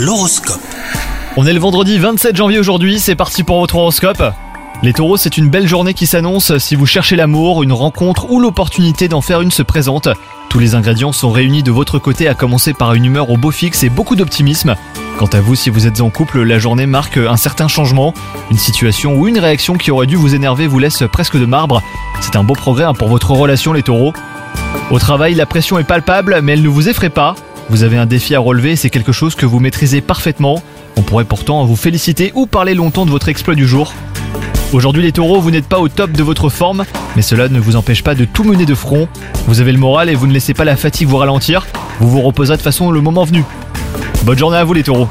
L'horoscope. On est le vendredi 27 janvier aujourd'hui, c'est parti pour votre horoscope. Les taureaux, c'est une belle journée qui s'annonce si vous cherchez l'amour, une rencontre ou l'opportunité d'en faire une se présente. Tous les ingrédients sont réunis de votre côté à commencer par une humeur au beau fixe et beaucoup d'optimisme. Quant à vous, si vous êtes en couple, la journée marque un certain changement. Une situation ou une réaction qui aurait dû vous énerver vous laisse presque de marbre. C'est un beau progrès hein, pour votre relation les taureaux. Au travail, la pression est palpable, mais elle ne vous effraie pas. Vous avez un défi à relever, c'est quelque chose que vous maîtrisez parfaitement. On pourrait pourtant vous féliciter ou parler longtemps de votre exploit du jour. Aujourd'hui les taureaux, vous n'êtes pas au top de votre forme, mais cela ne vous empêche pas de tout mener de front. Vous avez le moral et vous ne laissez pas la fatigue vous ralentir. Vous vous reposerez de façon le moment venu. Bonne journée à vous les taureaux